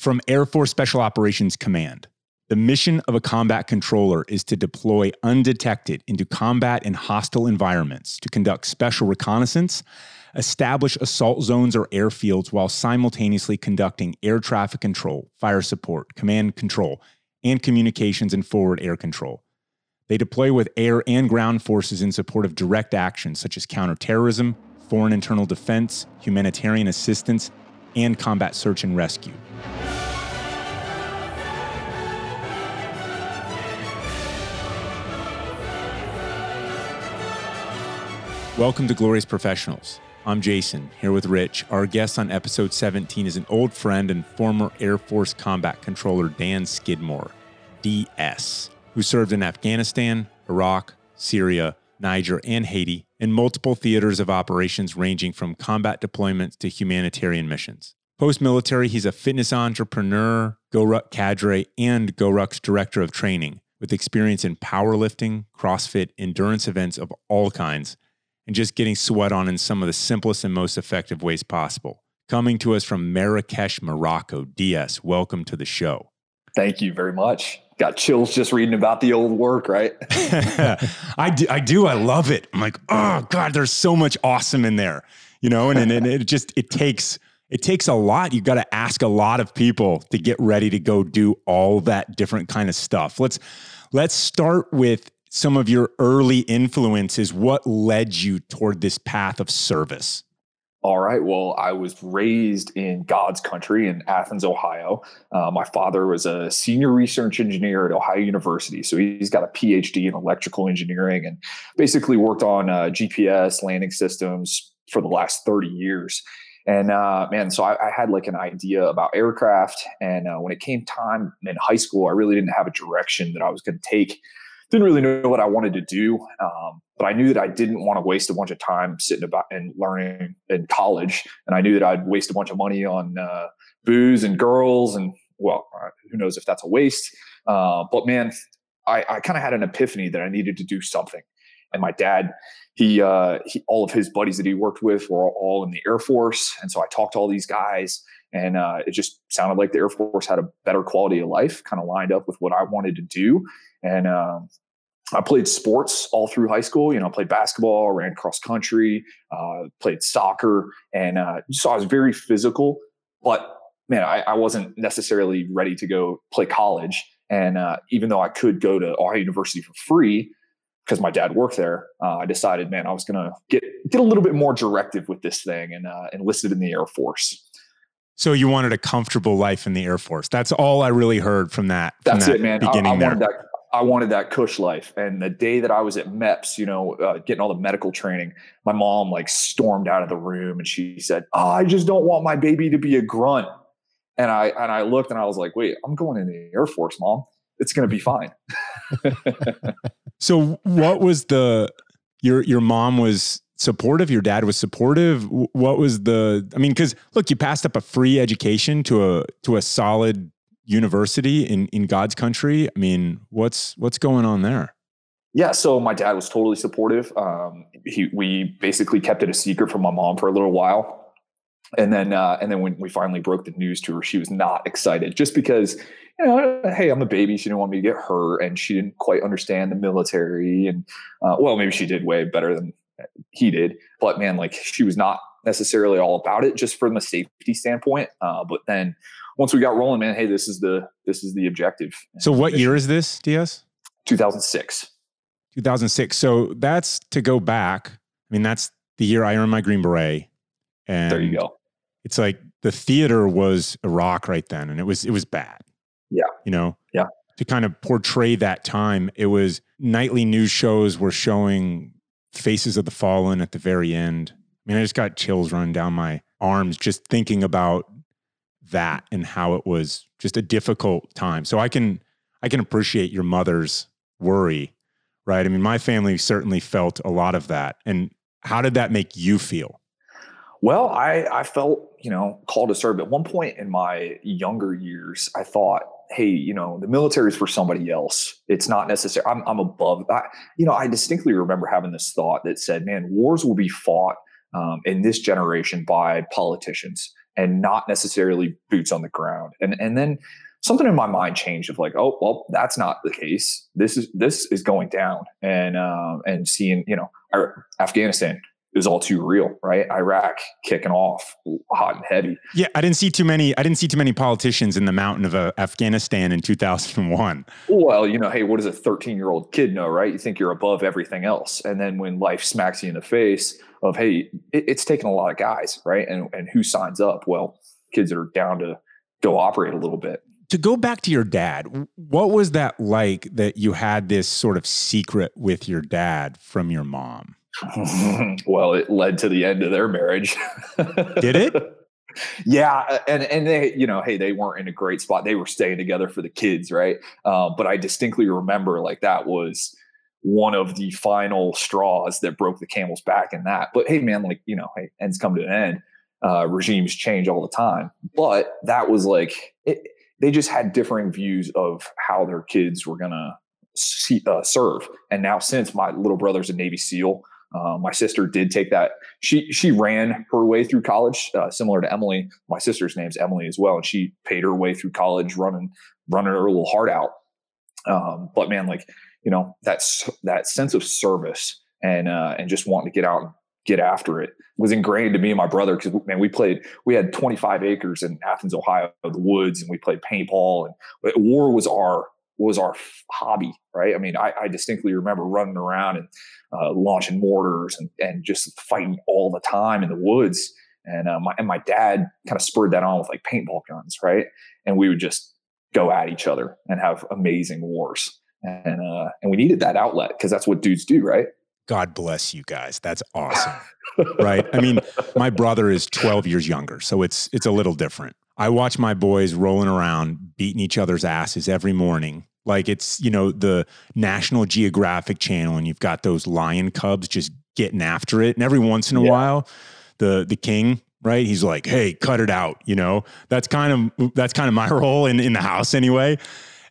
From Air Force Special Operations Command. The mission of a combat controller is to deploy undetected into combat and hostile environments to conduct special reconnaissance, establish assault zones or airfields while simultaneously conducting air traffic control, fire support, command control, and communications and forward air control. They deploy with air and ground forces in support of direct actions such as counterterrorism, foreign internal defense, humanitarian assistance, and combat search and rescue. Welcome to Glorious Professionals. I'm Jason, here with Rich. Our guest on episode 17 is an old friend and former Air Force combat controller Dan Skidmore, DS, who served in Afghanistan, Iraq, Syria, Niger, and Haiti in multiple theaters of operations ranging from combat deployments to humanitarian missions. Post military, he's a fitness entrepreneur, GoRuck cadre, and GoRuck's director of training with experience in powerlifting, CrossFit, endurance events of all kinds and just getting sweat on in some of the simplest and most effective ways possible. Coming to us from Marrakesh, Morocco, DS, welcome to the show. Thank you very much. Got chills just reading about the old work, right? I, do, I do. I love it. I'm like, oh God, there's so much awesome in there, you know, and, and, and it just, it takes, it takes a lot. You've got to ask a lot of people to get ready to go do all that different kind of stuff. Let's, let's start with some of your early influences. What led you toward this path of service? All right. Well, I was raised in God's country in Athens, Ohio. Uh, my father was a senior research engineer at Ohio University. So he's got a PhD in electrical engineering and basically worked on uh, GPS landing systems for the last 30 years. And uh, man, so I, I, had like an idea about aircraft. And uh, when it came time in high school, I really didn't have a direction that I was going to take didn't really know what I wanted to do, um, but I knew that I didn't want to waste a bunch of time sitting about and learning in college, and I knew that I'd waste a bunch of money on uh, booze and girls, and well, uh, who knows if that's a waste. Uh, but man, I, I kind of had an epiphany that I needed to do something. And my dad, he, uh, he, all of his buddies that he worked with were all in the Air Force, and so I talked to all these guys, and uh, it just sounded like the Air Force had a better quality of life, kind of lined up with what I wanted to do. And um, I played sports all through high school. You know, I played basketball, ran cross country, uh, played soccer, and uh, so I was very physical. But man, I, I, wasn't necessarily ready to go play college. And uh, even though I could go to Ohio University for free because my dad worked there, uh, I decided, man, I was going to get get a little bit more directive with this thing and uh, enlisted in the Air Force. So you wanted a comfortable life in the Air Force. That's all I really heard from that. From That's that it, man. Beginning I, I there. Wanted that, I wanted that cush life. And the day that I was at MEPS, you know, uh, getting all the medical training, my mom like stormed out of the room and she said, oh, "I just don't want my baby to be a grunt." And I and I looked and I was like, "Wait, I'm going in the Air Force, mom. It's going to be fine." so, what was the your your mom was supportive your dad was supportive what was the i mean because look you passed up a free education to a to a solid university in in God's country. I mean, what's what's going on there? Yeah, so my dad was totally supportive. Um, he we basically kept it a secret from my mom for a little while, and then uh, and then when we finally broke the news to her, she was not excited just because you know, hey, I'm a baby. She didn't want me to get hurt, and she didn't quite understand the military. And uh, well, maybe she did way better than he did, but man, like she was not necessarily all about it just from a safety standpoint. Uh, but then once we got rolling, man, hey, this is the this is the objective. So what year is this, DS? 2006. 2006. So that's to go back. I mean, that's the year I earned my Green Beret. And there you go. It's like the theater was Iraq right then, and it was it was bad. Yeah. You know. Yeah. To kind of portray that time, it was nightly news shows were showing faces of the fallen at the very end. I mean, I just got chills running down my arms just thinking about that and how it was just a difficult time. So I can I can appreciate your mother's worry, right? I mean, my family certainly felt a lot of that. And how did that make you feel? Well, I I felt, you know, called to serve. At one point in my younger years, I thought, hey, you know, the military is for somebody else. It's not necessary. I'm, I'm above. I, you know, I distinctly remember having this thought that said, man, wars will be fought um, in this generation by politicians and not necessarily boots on the ground. And and then something in my mind changed of like, oh well, that's not the case. This is this is going down, and um, and seeing you know Afghanistan it was all too real, right? Iraq kicking off hot and heavy. Yeah, I didn't see too many. I didn't see too many politicians in the mountain of uh, Afghanistan in 2001. Well, you know, hey, what does a 13 year old kid know, right? You think you're above everything else, and then when life smacks you in the face of, hey, it, it's taking a lot of guys, right? And and who signs up? Well, kids that are down to go operate a little bit. To go back to your dad, what was that like that you had this sort of secret with your dad from your mom? well, it led to the end of their marriage. Did it? yeah, and and they, you know, hey, they weren't in a great spot. They were staying together for the kids, right? Uh, but I distinctly remember like that was one of the final straws that broke the camel's back in that. But hey, man, like you know, hey, ends come to an end. Uh, regimes change all the time, but that was like it, they just had differing views of how their kids were gonna see, uh, serve. And now, since my little brother's a Navy SEAL, uh, my sister did take that. She she ran her way through college, uh, similar to Emily. My sister's name's Emily as well, and she paid her way through college, running running her little heart out. Um, but man, like you know, that's that sense of service and uh, and just wanting to get out and get after it was ingrained to me and my brother because man, we played. We had 25 acres in Athens, Ohio, the woods, and we played paintball. And war was our was our hobby, right? I mean, I, I distinctly remember running around and uh, launching mortars and, and just fighting all the time in the woods. And uh, my and my dad kind of spurred that on with like paintball guns, right? And we would just go at each other and have amazing wars. And uh, and we needed that outlet because that's what dudes do, right? God bless you guys. That's awesome. right? I mean, my brother is 12 years younger, so it's it's a little different. I watch my boys rolling around, beating each other's asses every morning like it's, you know, the National Geographic channel and you've got those lion cubs just getting after it. And every once in a yeah. while, the the king, right? He's like, "Hey, cut it out," you know. That's kind of that's kind of my role in in the house anyway.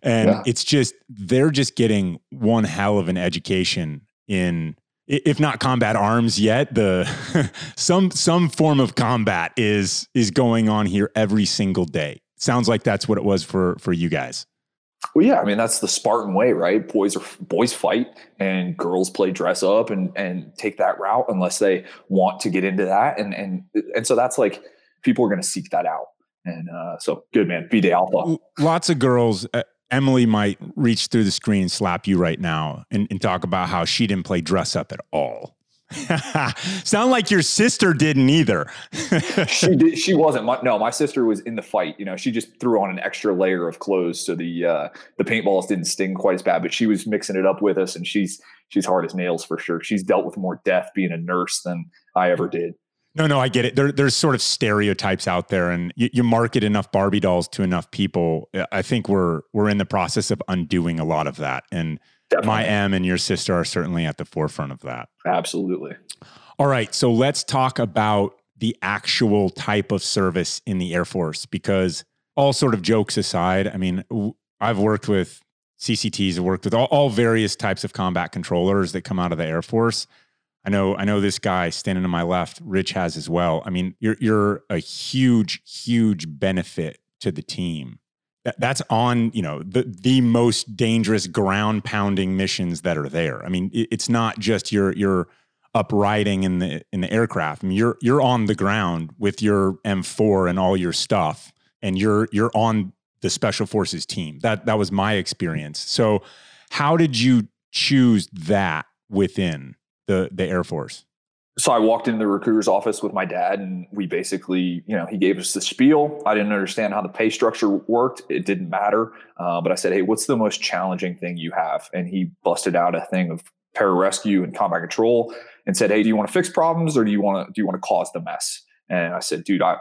And yeah. it's just they're just getting one hell of an education in if not combat arms yet, the some some form of combat is is going on here every single day. Sounds like that's what it was for for you guys. Well, yeah, I mean that's the Spartan way, right? Boys are boys fight, and girls play dress up and and take that route unless they want to get into that, and and and so that's like people are going to seek that out, and uh, so good man, B Day Alpha. Lots of girls. Uh, Emily might reach through the screen, slap you right now, and, and talk about how she didn't play dress up at all. Sound like your sister didn't either. she did. She wasn't. My, no, my sister was in the fight. You know, she just threw on an extra layer of clothes so the uh, the paintballs didn't sting quite as bad. But she was mixing it up with us, and she's she's hard as nails for sure. She's dealt with more death being a nurse than I ever did. No, no, I get it. There, there's sort of stereotypes out there, and you, you, market enough Barbie dolls to enough people. I think we're we're in the process of undoing a lot of that, and Definitely. my M and your sister are certainly at the forefront of that. Absolutely. All right. So let's talk about the actual type of service in the Air Force because all sort of jokes aside, I mean, I've worked with CCTs, I've worked with all, all various types of combat controllers that come out of the Air Force. I know, I know this guy standing to my left, Rich has as well. I mean, you're you're a huge, huge benefit to the team that's on you know the the most dangerous ground pounding missions that are there. I mean, it's not just your your upriding in the in the aircraft. I mean, you're you're on the ground with your M4 and all your stuff, and you're you're on the special forces team. That that was my experience. So, how did you choose that within the the Air Force? So I walked into the recruiter's office with my dad, and we basically, you know, he gave us the spiel. I didn't understand how the pay structure worked; it didn't matter. Uh, but I said, "Hey, what's the most challenging thing you have?" And he busted out a thing of pararescue and combat control, and said, "Hey, do you want to fix problems, or do you want to do you want to cause the mess?" And I said, "Dude, I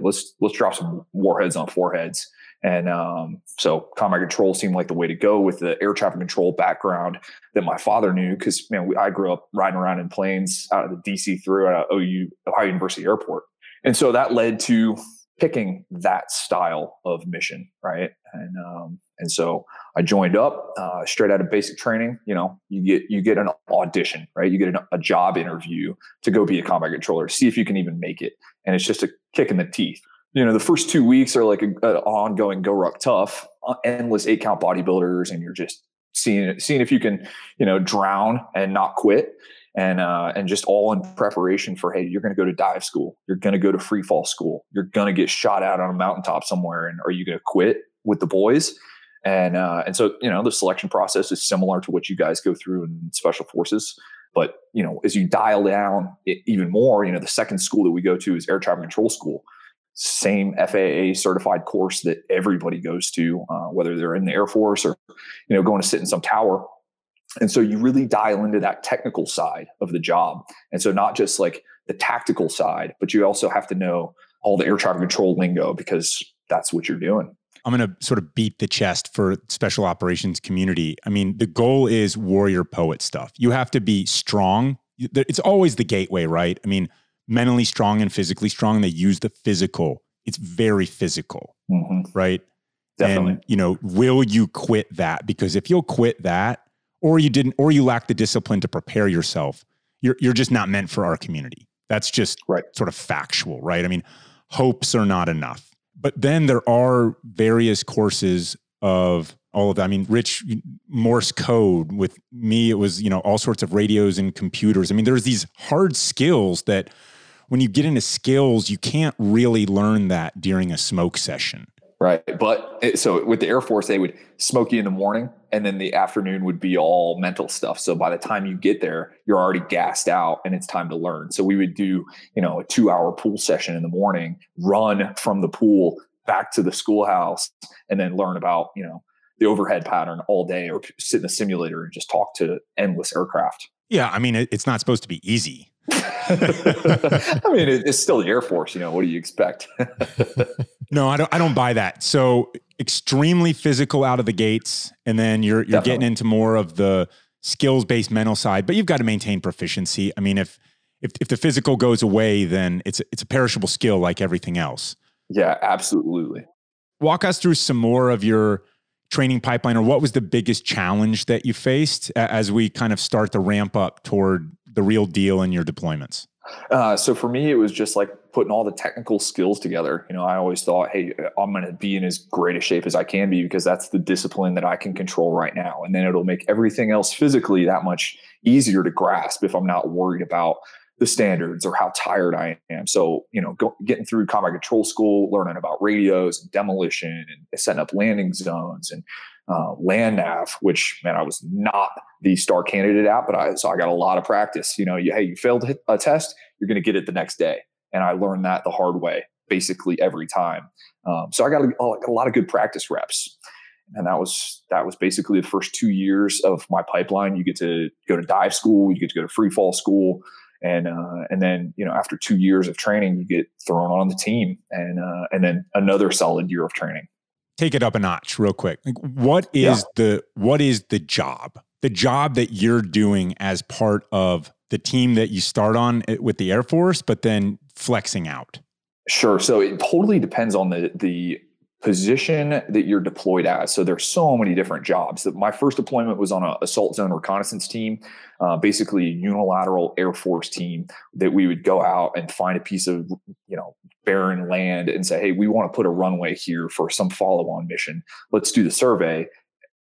let's let's drop some warheads on foreheads." And um, so combat control seemed like the way to go with the air traffic control background that my father knew. Because man, we, I grew up riding around in planes out of the DC-3 at OU Ohio University Airport, and so that led to picking that style of mission, right? And um, and so I joined up uh, straight out of basic training. You know, you get you get an audition, right? You get an, a job interview to go be a combat controller, see if you can even make it, and it's just a kick in the teeth you know, the first two weeks are like an ongoing go ruck tough, uh, endless eight count bodybuilders, and you're just seeing seeing if you can, you know, drown and not quit. And uh, and just all in preparation for hey, you're going to go to dive school, you're going to go to free fall school, you're going to get shot out on a mountaintop somewhere, and are you going to quit with the boys? And uh, and so you know the selection process is similar to what you guys go through in special forces. But you know, as you dial down even more, you know, the second school that we go to is air traffic control school, same FAA certified course that everybody goes to, uh, whether they're in the Air Force or you know going to sit in some tower. And so you really dial into that technical side of the job, and so not just like the tactical side, but you also have to know all the air traffic control lingo because that's what you're doing. I'm going to sort of beat the chest for special operations community. I mean, the goal is warrior poet stuff. You have to be strong. It's always the gateway, right? I mean, mentally strong and physically strong. They use the physical. It's very physical, mm-hmm. right? Definitely. And, you know, will you quit that? Because if you'll quit that, or you didn't, or you lack the discipline to prepare yourself, you're, you're just not meant for our community. That's just right. sort of factual, right? I mean, hopes are not enough. But then there are various courses of all of that. I mean, rich Morse code with me, it was, you know, all sorts of radios and computers. I mean, there's these hard skills that when you get into skills, you can't really learn that during a smoke session. Right. But it, so with the Air Force, they would smoke you in the morning and then the afternoon would be all mental stuff. So by the time you get there, you're already gassed out and it's time to learn. So we would do, you know, a two hour pool session in the morning, run from the pool back to the schoolhouse and then learn about, you know, the overhead pattern all day or sit in the simulator and just talk to endless aircraft. Yeah. I mean, it's not supposed to be easy. I mean, it's still the Air Force. You know, what do you expect? no, I don't. I don't buy that. So extremely physical out of the gates, and then you're you're Definitely. getting into more of the skills based mental side. But you've got to maintain proficiency. I mean, if if if the physical goes away, then it's it's a perishable skill like everything else. Yeah, absolutely. Walk us through some more of your training pipeline, or what was the biggest challenge that you faced as we kind of start to ramp up toward the real deal in your deployments? Uh, so for me, it was just like putting all the technical skills together. You know, I always thought, hey, I'm going to be in as great a shape as I can be because that's the discipline that I can control right now. And then it'll make everything else physically that much easier to grasp if I'm not worried about the standards or how tired I am. So, you know, go, getting through combat control school, learning about radios and demolition and setting up landing zones and uh, land nav, which man, I was not the star candidate at, but I so I got a lot of practice. You know, you, hey, you failed a test, you're going to get it the next day, and I learned that the hard way, basically every time. Um, so I got a, a lot of good practice reps, and that was that was basically the first two years of my pipeline. You get to go to dive school, you get to go to free fall school. And uh, and then you know after two years of training, you get thrown on the team, and uh, and then another solid year of training take it up a notch real quick. Like what is yeah. the what is the job? The job that you're doing as part of the team that you start on eh, with the Air Force, but then flexing out. Sure. So it totally depends on the the position that you're deployed as. So there's so many different jobs. That my first deployment was on an assault zone reconnaissance team, uh, basically a unilateral Air Force team that we would go out and find a piece of you know barren land and say, hey, we want to put a runway here for some follow-on mission. Let's do the survey,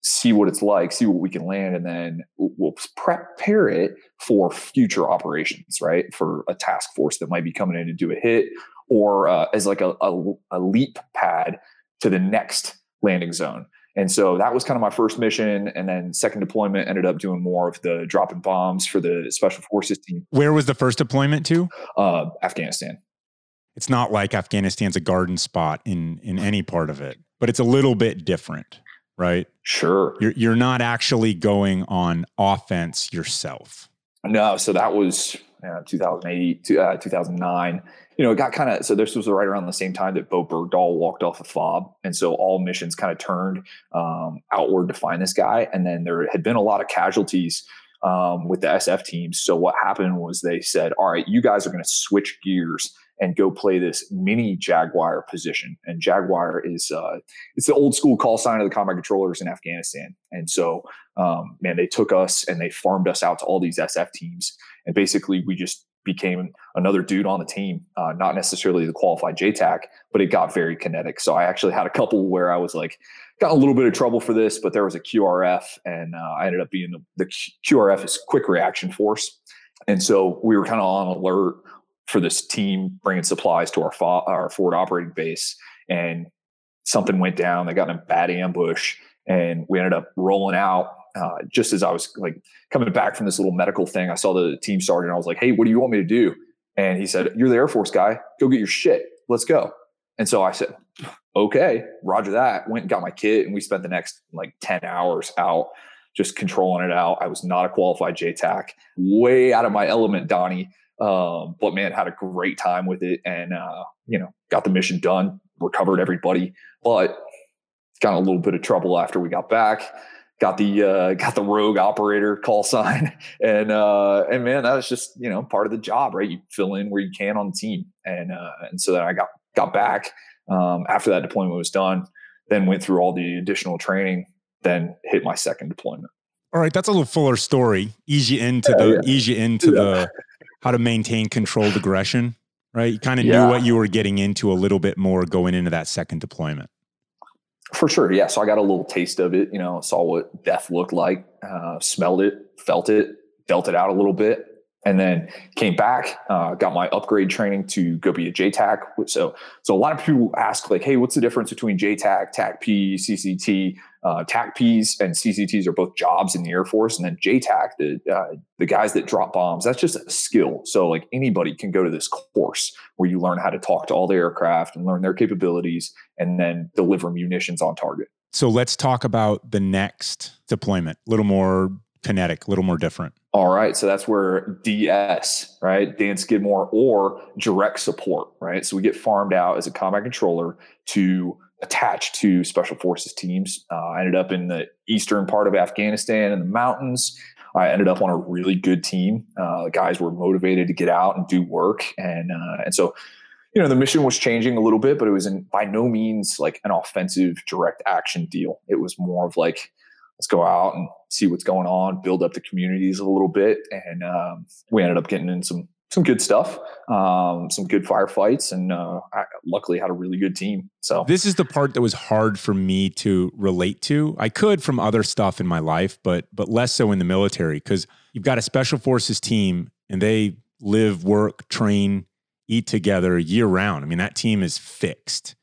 see what it's like, see what we can land, and then we'll prepare it for future operations, right? For a task force that might be coming in to do a hit or uh, as like a, a, a leap pad to the next landing zone. And so that was kind of my first mission. And then second deployment ended up doing more of the dropping bombs for the special forces team. Where was the first deployment to? Uh, Afghanistan. It's not like Afghanistan's a garden spot in in any part of it, but it's a little bit different, right? Sure. You're you're not actually going on offense yourself. No, so that was uh, 2008, uh, 2009 you know, it got kind of so this was right around the same time that Bowe Bergdahl walked off of FOB. And so all missions kind of turned um, outward to find this guy. And then there had been a lot of casualties um, with the SF teams. So what happened was they said, all right, you guys are going to switch gears and go play this mini Jaguar position. And Jaguar is uh, it's the old school call sign of the combat controllers in Afghanistan. And so, um, man, they took us and they farmed us out to all these SF teams. And basically, we just became another dude on the team, uh, not necessarily the qualified JTAC, but it got very kinetic. So I actually had a couple where I was like, got a little bit of trouble for this, but there was a QRF, and uh, I ended up being the, the QRF is quick reaction force, and so we were kind of on alert for this team bringing supplies to our fo- our forward operating base, and something went down. They got in a bad ambush, and we ended up rolling out. Uh, just as I was like coming back from this little medical thing, I saw the team sergeant. I was like, "Hey, what do you want me to do?" And he said, "You're the Air Force guy. Go get your shit. Let's go." And so I said, "Okay, Roger that." Went and got my kit, and we spent the next like ten hours out just controlling it out. I was not a qualified JTAC, way out of my element, Donnie. Um, but man, had a great time with it, and uh, you know, got the mission done, recovered everybody, but got a little bit of trouble after we got back. Got the uh, got the rogue operator call sign, and uh, and man, that was just you know part of the job, right? You fill in where you can on the team, and uh, and so then I got got back um, after that deployment was done. Then went through all the additional training, then hit my second deployment. All right, that's a little fuller story. Ease you into yeah, the yeah. ease you into yeah. the how to maintain controlled aggression, right? You kind of knew what you were getting into a little bit more going into that second deployment. For sure, yeah. So I got a little taste of it. You know, saw what death looked like, uh, smelled it, felt it, dealt it out a little bit, and then came back, uh, got my upgrade training to go be a JTAC. So, so a lot of people ask like, "Hey, what's the difference between JTAC, TACP, CCT?" Uh, TACPs and CCTs are both jobs in the Air Force, and then JTAC, the uh, the guys that drop bombs, that's just a skill. So, like anybody can go to this course where you learn how to talk to all the aircraft and learn their capabilities, and then deliver munitions on target. So, let's talk about the next deployment. A little more kinetic, a little more different. All right. So that's where DS, right? Dan Skidmore or direct support, right? So we get farmed out as a combat controller to attach to special forces teams. Uh, I ended up in the eastern part of Afghanistan in the mountains. I ended up on a really good team. Uh, the guys were motivated to get out and do work, and uh, and so you know the mission was changing a little bit, but it was in, by no means like an offensive direct action deal. It was more of like let's go out and see what's going on, build up the communities a little bit, and um, we ended up getting in some some good stuff, um, some good firefights, and uh, I luckily had a really good team. So this is the part that was hard for me to relate to. I could from other stuff in my life, but but less so in the military because you've got a special forces team and they live, work, train, eat together year round. I mean that team is fixed,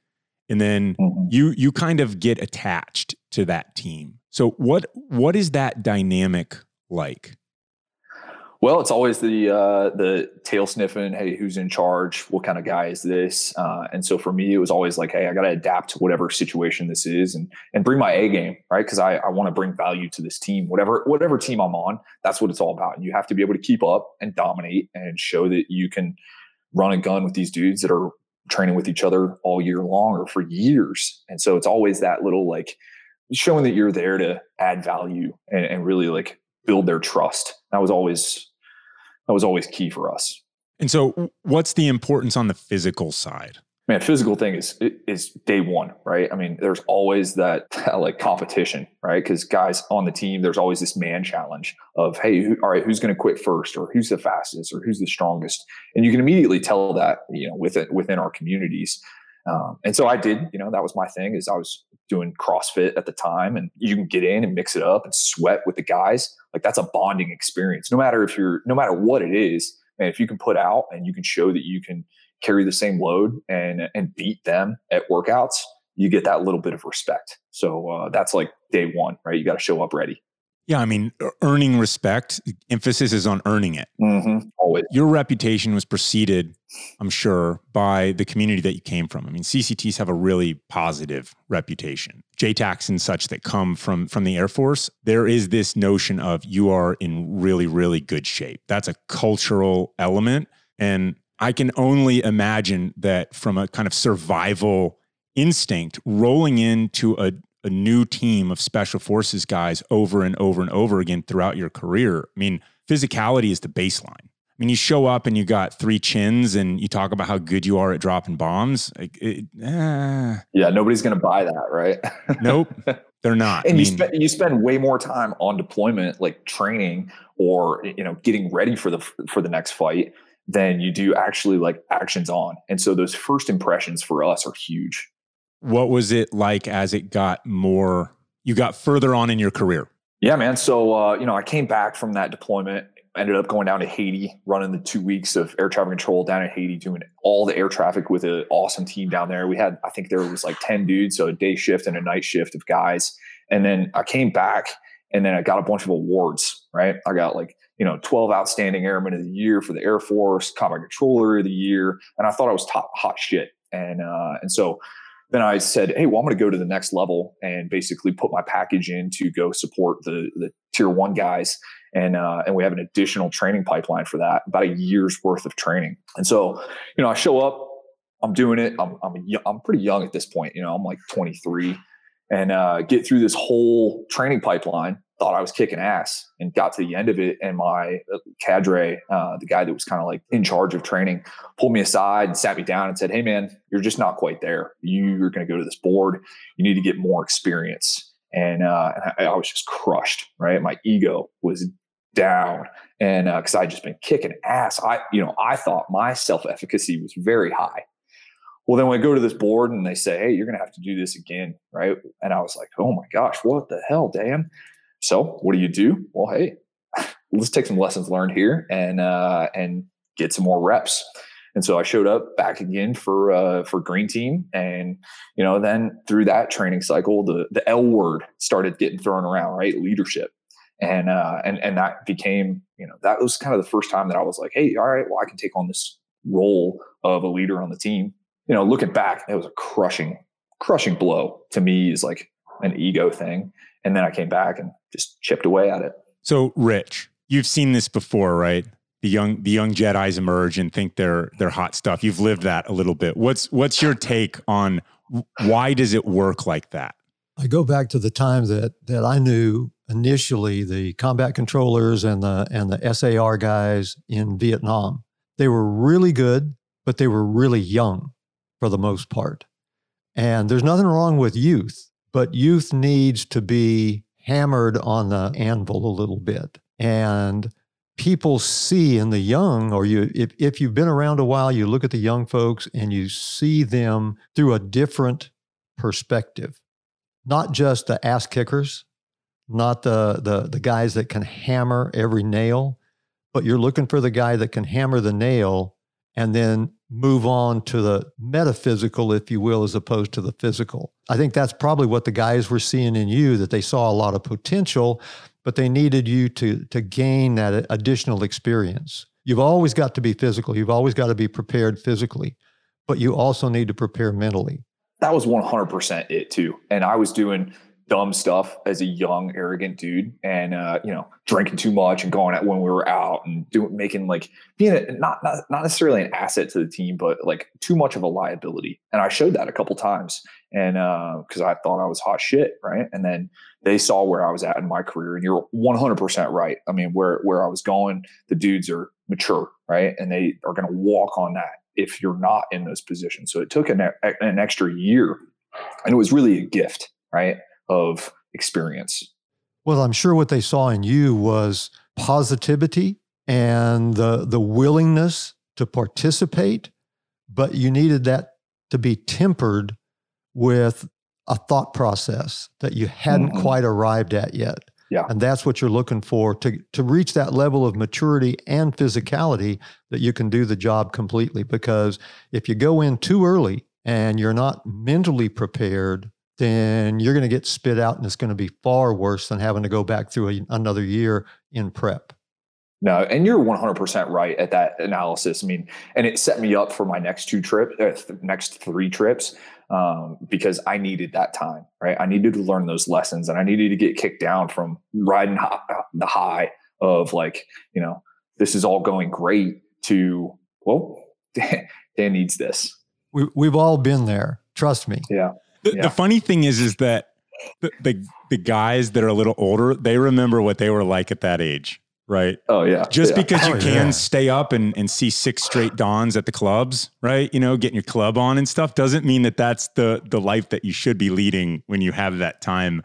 and then mm-hmm. you you kind of get attached to that team so what what is that dynamic like? Well, it's always the uh, the tail sniffing. Hey, who's in charge? What kind of guy is this? Uh, and so for me, it was always like, hey, I got to adapt to whatever situation this is, and and bring my A game, right? Because I, I want to bring value to this team, whatever whatever team I'm on. That's what it's all about. And you have to be able to keep up and dominate and show that you can run a gun with these dudes that are training with each other all year long or for years. And so it's always that little like showing that you're there to add value and, and really like build their trust. That was always that was always key for us. And so, what's the importance on the physical side? Man, physical thing is is day one, right? I mean, there's always that like competition, right? Because guys on the team, there's always this man challenge of, hey, who, all right, who's going to quit first, or who's the fastest, or who's the strongest, and you can immediately tell that, you know, within within our communities. Um, and so I did, you know, that was my thing is I was doing CrossFit at the time and you can get in and mix it up and sweat with the guys. Like that's a bonding experience. No matter if you're, no matter what it is, and if you can put out and you can show that you can carry the same load and, and beat them at workouts, you get that little bit of respect. So uh, that's like day one, right? You got to show up ready. Yeah, I mean, earning respect, emphasis is on earning it. Mm-hmm. Always. Your reputation was preceded, I'm sure, by the community that you came from. I mean, CCTs have a really positive reputation. JTACs and such that come from from the Air Force, there is this notion of you are in really, really good shape. That's a cultural element. And I can only imagine that from a kind of survival instinct, rolling into a a new team of special forces guys over and over and over again throughout your career. I mean, physicality is the baseline. I mean, you show up and you got three chins and you talk about how good you are at dropping bombs. Like, it, eh. Yeah, nobody's going to buy that, right? nope, they're not. And I mean, you spend you spend way more time on deployment, like training or you know getting ready for the for the next fight than you do actually like actions on. And so those first impressions for us are huge. What was it like as it got more, you got further on in your career? Yeah, man. So, uh, you know, I came back from that deployment, ended up going down to Haiti, running the two weeks of air traffic control down in Haiti, doing all the air traffic with an awesome team down there. We had, I think there was like 10 dudes, so a day shift and a night shift of guys. And then I came back and then I got a bunch of awards, right? I got like, you know, 12 outstanding airmen of the year for the Air Force, combat controller of the year. And I thought I was top hot shit. And, uh, and so then I said, Hey, well, I'm going to go to the next level and basically put my package in to go support the, the tier one guys. And, uh, and we have an additional training pipeline for that, about a year's worth of training. And so, you know, I show up, I'm doing it. I'm, I'm, I'm pretty young at this point. You know, I'm like 23 and uh, get through this whole training pipeline. Thought I was kicking ass and got to the end of it. And my uh, cadre, uh, the guy that was kind of like in charge of training, pulled me aside and sat me down and said, Hey, man, you're just not quite there. You're going to go to this board. You need to get more experience. And, uh, I, I, was just crushed, right? My ego was down. And because uh, I'd just been kicking ass, I, you know, I thought my self efficacy was very high. Well, then we go to this board and they say, Hey, you're going to have to do this again. Right. And I was like, Oh my gosh, what the hell, Dan? So what do you do? Well, hey, let's take some lessons learned here and, uh, and get some more reps. And so I showed up back again for uh, for green team, and you know, then through that training cycle, the the L word started getting thrown around, right? Leadership, and uh, and and that became, you know, that was kind of the first time that I was like, hey, all right, well, I can take on this role of a leader on the team, you know, looking back, it was a crushing, crushing blow to me is like an ego thing. And then I came back and just chipped away at it. So Rich, you've seen this before, right? The young the young Jedi's emerge and think they're they're hot stuff. You've lived that a little bit. What's what's your take on why does it work like that? I go back to the time that that I knew initially the combat controllers and the and the SAR guys in Vietnam. They were really good, but they were really young for the most part. And there's nothing wrong with youth, but youth needs to be hammered on the anvil a little bit. And people see in the young, or you if, if you've been around a while, you look at the young folks and you see them through a different perspective. Not just the ass kickers, not the the the guys that can hammer every nail, but you're looking for the guy that can hammer the nail and then move on to the metaphysical, if you will, as opposed to the physical. I think that's probably what the guys were seeing in you that they saw a lot of potential, but they needed you to, to gain that additional experience. You've always got to be physical, you've always got to be prepared physically, but you also need to prepare mentally. That was 100% it too. And I was doing dumb stuff as a young, arrogant dude, and uh, you know, drinking too much and going out when we were out and doing making like being a, not, not not necessarily an asset to the team, but like too much of a liability. And I showed that a couple times, and because uh, I thought I was hot shit, right? And then they saw where I was at in my career, and you're 100 percent right. I mean, where where I was going, the dudes are mature, right, and they are going to walk on that if you're not in those positions. So it took an, an extra year, and it was really a gift, right? Of experience. Well, I'm sure what they saw in you was positivity and the the willingness to participate, but you needed that to be tempered with a thought process that you hadn't mm-hmm. quite arrived at yet. Yeah. And that's what you're looking for to to reach that level of maturity and physicality that you can do the job completely because if you go in too early and you're not mentally prepared then you're going to get spit out and it's going to be far worse than having to go back through a, another year in prep. No, and you're 100% right at that analysis. I mean, and it set me up for my next two trips, uh, th- next three trips, um, because I needed that time, right? I needed to learn those lessons and I needed to get kicked down from riding high, the high of like, you know, this is all going great to, well, Dan needs this. We, we've all been there. Trust me. Yeah. The, yeah. the funny thing is, is that the, the, the guys that are a little older, they remember what they were like at that age, right? Oh yeah. Just yeah. because you oh, can yeah. stay up and, and see six straight dawns at the clubs, right? You know, getting your club on and stuff doesn't mean that that's the the life that you should be leading when you have that time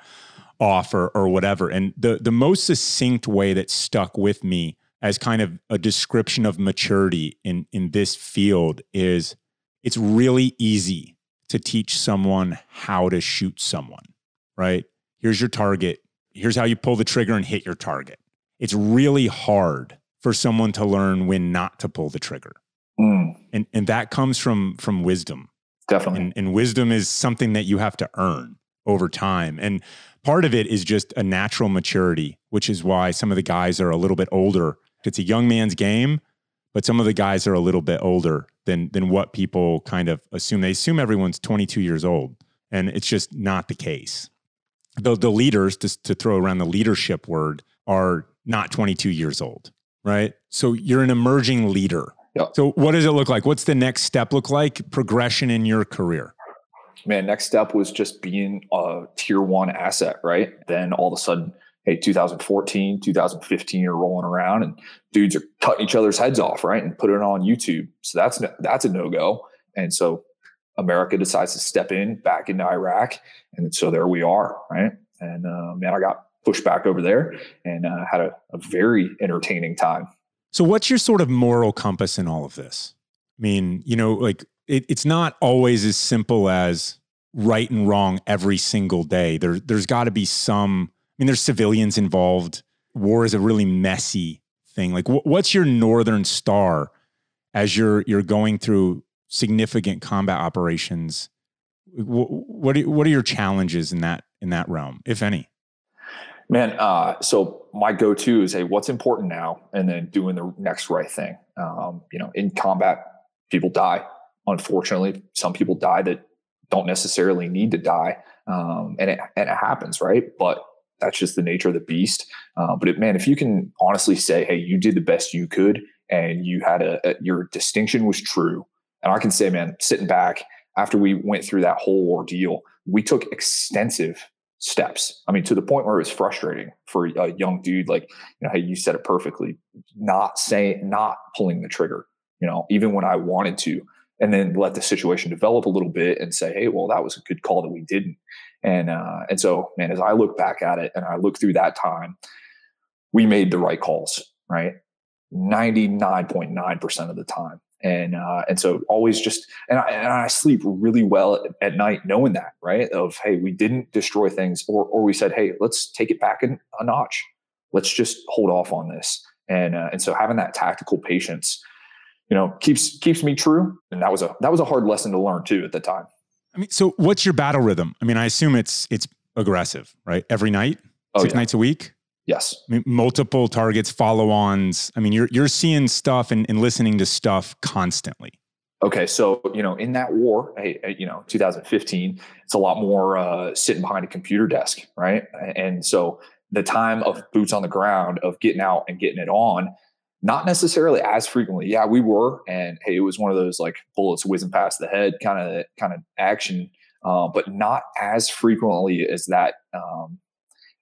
off or or whatever. And the the most succinct way that stuck with me as kind of a description of maturity in in this field is it's really easy to teach someone how to shoot someone, right? Here's your target. Here's how you pull the trigger and hit your target. It's really hard for someone to learn when not to pull the trigger. Mm. And and that comes from from wisdom. Definitely. And, and wisdom is something that you have to earn over time. And part of it is just a natural maturity, which is why some of the guys are a little bit older. It's a young man's game, but some of the guys are a little bit older than than what people kind of assume. They assume everyone's 22 years old, and it's just not the case. The the leaders, just to throw around the leadership word, are not 22 years old, right? So you're an emerging leader. Yep. So what does it look like? What's the next step look like? Progression in your career? Man, next step was just being a tier one asset, right? Then all of a sudden, hey, 2014, 2015 are rolling around and dudes are cutting each other's heads off, right? And putting it on YouTube. So that's that's a no-go. And so America decides to step in back into Iraq. And so there we are, right? And uh, man, I got pushed back over there and uh, had a, a very entertaining time. So, what's your sort of moral compass in all of this? I mean, you know, like it, it's not always as simple as right and wrong every single day. There, there's got to be some. I mean, there's civilians involved. War is a really messy thing. Like, wh- what's your northern star as you're you're going through significant combat operations? What what are, what are your challenges in that in that realm, if any? Man, uh, so my go-to is, hey, what's important now, and then doing the next right thing. Um, you know, in combat, people die. Unfortunately, some people die that don't necessarily need to die, um, and it and it happens, right? But that's just the nature of the beast. Uh, but it, man, if you can honestly say, hey, you did the best you could, and you had a, a your distinction was true, and I can say, man, sitting back after we went through that whole ordeal, we took extensive steps. I mean, to the point where it was frustrating for a young dude, like, you know, hey, you said it perfectly, not saying, not pulling the trigger, you know, even when I wanted to, and then let the situation develop a little bit and say, hey, well, that was a good call that we didn't. And, uh, and so, man, as I look back at it and I look through that time, we made the right calls, right? 99.9% of the time. And uh, and so always just and I, and I sleep really well at, at, night knowing that right? Of hey we didn't destroy things or or we said hey let's take it back in a notch. Let's just hold off on this. And uh, and so having that tactical patience you know keeps keeps me true. And that was a that was a hard lesson to learn too at the time I mean so what's your battle rhythm I mean I assume it's it's aggressive right every night oh, six yeah. nights a week Yes. I mean, multiple targets, follow ons. I mean, you're, you're seeing stuff and, and listening to stuff constantly. Okay. So, you know, in that war, you know, 2015, it's a lot more uh, sitting behind a computer desk, right? And so the time of boots on the ground, of getting out and getting it on, not necessarily as frequently. Yeah, we were, and hey, it was one of those like bullets whizzing past the head kind of kind of action, uh, but not as frequently as that um,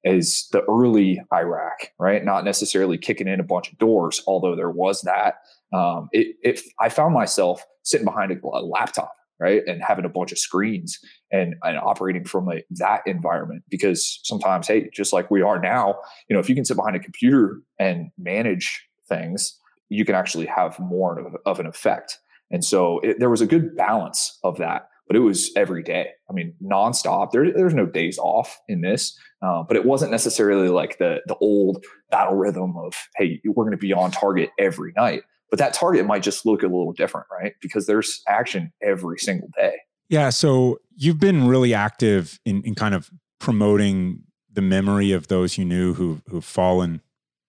is the early Iraq, right? Not necessarily kicking in a bunch of doors, although there was that. Um, it, I found myself sitting behind a, a, laptop, right, and having a bunch of screens and, and operating from a, that environment because sometimes, hey, just like we are now, you know, if you can sit behind a computer and manage things, you can actually have more of, of an effect. And so it, there was a good balance of that but it was every day. I mean, nonstop. There, there's no days off in this, uh, but it wasn't necessarily like the the old battle rhythm of hey, we're going to be on target every night. But that target might just look a little different, right? Because there's action every single day. Yeah. So you've been really active in, in kind of promoting the memory of those you knew who who've fallen,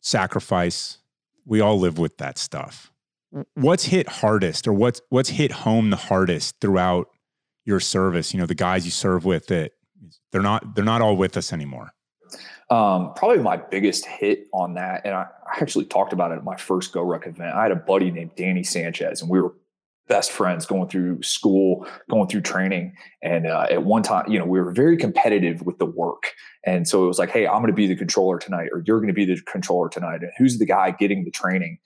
sacrifice. We all live with that stuff. What's hit hardest, or what's what's hit home the hardest throughout your service? You know, the guys you serve with that they're not they're not all with us anymore. Um, probably my biggest hit on that, and I, I actually talked about it at my first GoRuck event. I had a buddy named Danny Sanchez, and we were best friends going through school, going through training. And uh, at one time, you know, we were very competitive with the work. And so it was like, hey, I'm going to be the controller tonight, or you're going to be the controller tonight. And who's the guy getting the training?